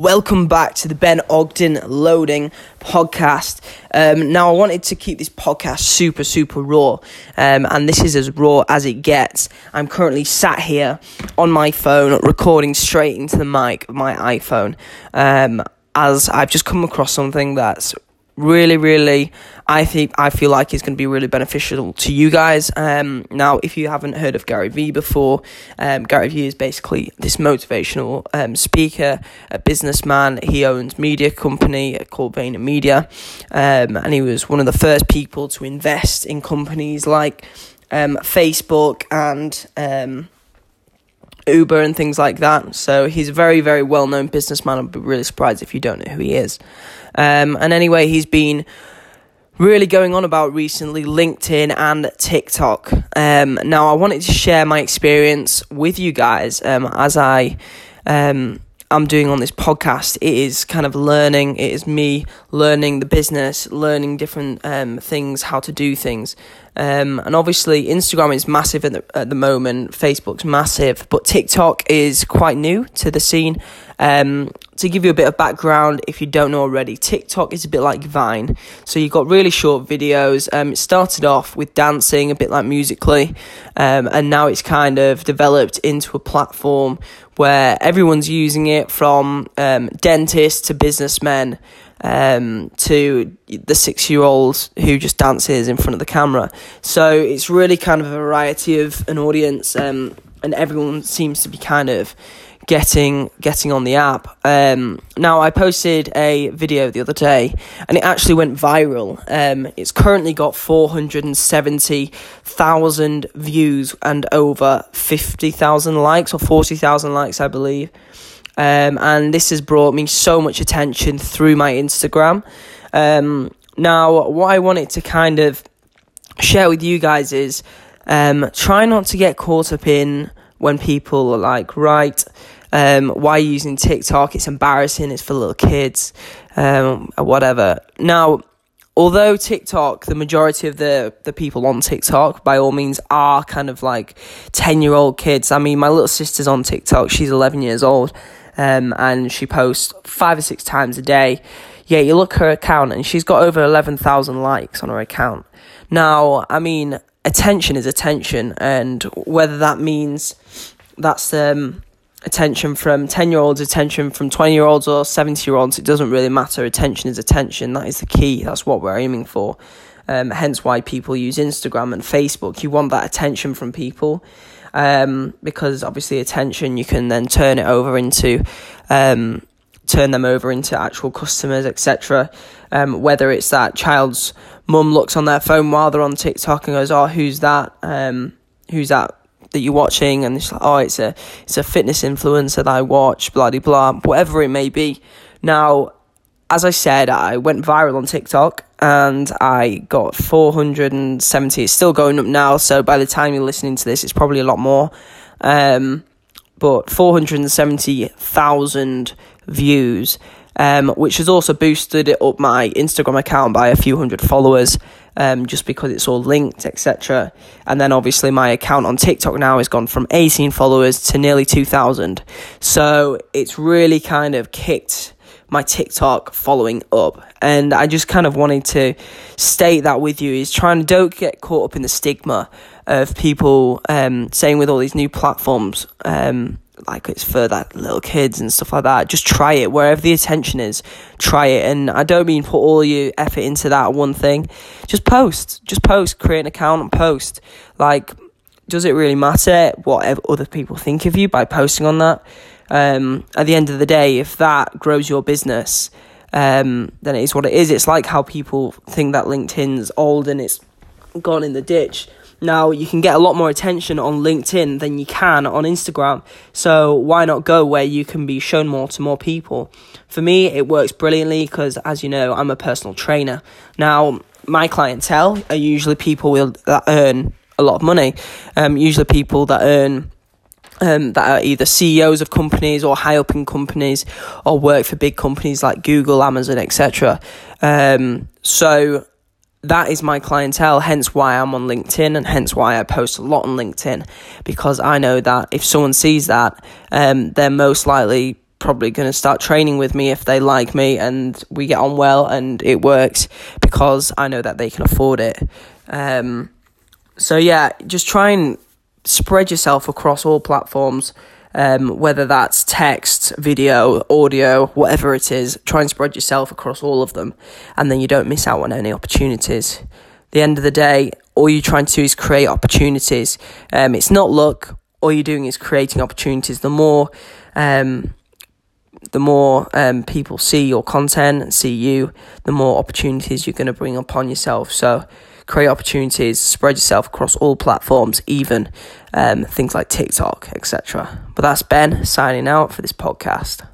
Welcome back to the Ben Ogden Loading podcast. Um, now, I wanted to keep this podcast super, super raw, um, and this is as raw as it gets. I'm currently sat here on my phone, recording straight into the mic of my iPhone, um, as I've just come across something that's really, really, I think I feel like is going to be really beneficial to you guys. Um, now, if you haven't heard of Gary Vee before, um, Gary Vee is basically this motivational um, speaker, a businessman. He owns media company called VaynerMedia, um, and he was one of the first people to invest in companies like um, Facebook and. Uber and things like that. So he's a very, very well known businessman. I'd be really surprised if you don't know who he is. Um, and anyway, he's been really going on about recently LinkedIn and TikTok. Um, now, I wanted to share my experience with you guys um, as I. Um, I'm doing on this podcast, it is kind of learning. It is me learning the business, learning different um, things, how to do things. Um, and obviously, Instagram is massive at the, at the moment, Facebook's massive, but TikTok is quite new to the scene. Um, to give you a bit of background, if you don't know already, TikTok is a bit like Vine. So you've got really short videos. Um, it started off with dancing, a bit like Musical.ly, um, and now it's kind of developed into a platform where everyone's using it from um, dentists to businessmen um, to the six year old who just dances in front of the camera. So it's really kind of a variety of an audience, um, and everyone seems to be kind of getting getting on the app. Um, now I posted a video the other day, and it actually went viral. Um, it's currently got four hundred and seventy thousand views and over fifty thousand likes or forty thousand likes, I believe. Um, and this has brought me so much attention through my Instagram. Um, now, what I wanted to kind of share with you guys is um, try not to get caught up in when people are like, right, um, why are you using TikTok? It's embarrassing. It's for little kids, um, whatever. Now, although TikTok, the majority of the, the people on TikTok, by all means, are kind of like 10 year old kids. I mean, my little sister's on TikTok. She's 11 years old. Um, and she posts five or six times a day. Yeah, you look her account and she's got over 11,000 likes on her account. Now, I mean, attention is attention, and whether that means that's um, attention from 10 year olds, attention from 20 year olds, or 70 year olds, it doesn't really matter. Attention is attention. That is the key. That's what we're aiming for. Um, hence why people use Instagram and Facebook. You want that attention from people. Um, because obviously attention you can then turn it over into um, turn them over into actual customers etc um, whether it's that child's mum looks on their phone while they're on tiktok and goes oh who's that um, who's that that you're watching and it's like, oh, it's a it's a fitness influencer that I watch, blah blah blah, whatever it may be. Now, as I said, I went viral on TikTok and I got 470. It's still going up now, so by the time you're listening to this, it's probably a lot more. Um, but 470,000 views, um, which has also boosted it up my Instagram account by a few hundred followers um, just because it's all linked, etc. And then obviously my account on TikTok now has gone from 18 followers to nearly 2,000. So it's really kind of kicked my TikTok following up. And I just kind of wanted to state that with you is trying to don't get caught up in the stigma of people um, saying with all these new platforms, um, like it's for that little kids and stuff like that. Just try it wherever the attention is. Try it, and I don't mean put all your effort into that one thing. Just post, just post, create an account and post. Like, does it really matter what other people think of you by posting on that? Um, at the end of the day, if that grows your business, um, then it is what it is. It's like how people think that LinkedIn's old and it's gone in the ditch. Now, you can get a lot more attention on LinkedIn than you can on Instagram. So, why not go where you can be shown more to more people? For me, it works brilliantly because, as you know, I'm a personal trainer. Now, my clientele are usually people that earn a lot of money, um, usually people that earn. Um, that are either CEOs of companies or high up in companies or work for big companies like Google, Amazon, etc. Um, so that is my clientele, hence why I'm on LinkedIn and hence why I post a lot on LinkedIn because I know that if someone sees that, um, they're most likely probably going to start training with me if they like me and we get on well and it works because I know that they can afford it. Um, so yeah, just try and spread yourself across all platforms. Um, whether that's text, video, audio, whatever it is, try and spread yourself across all of them, and then you don't miss out on any opportunities. The end of the day, all you're trying to do is create opportunities. Um, it's not luck. All you're doing is creating opportunities. The more um, the more um, people see your content and see you, the more opportunities you're going to bring upon yourself. So, create opportunities, spread yourself across all platforms, even um, things like TikTok, etc. But that's Ben signing out for this podcast.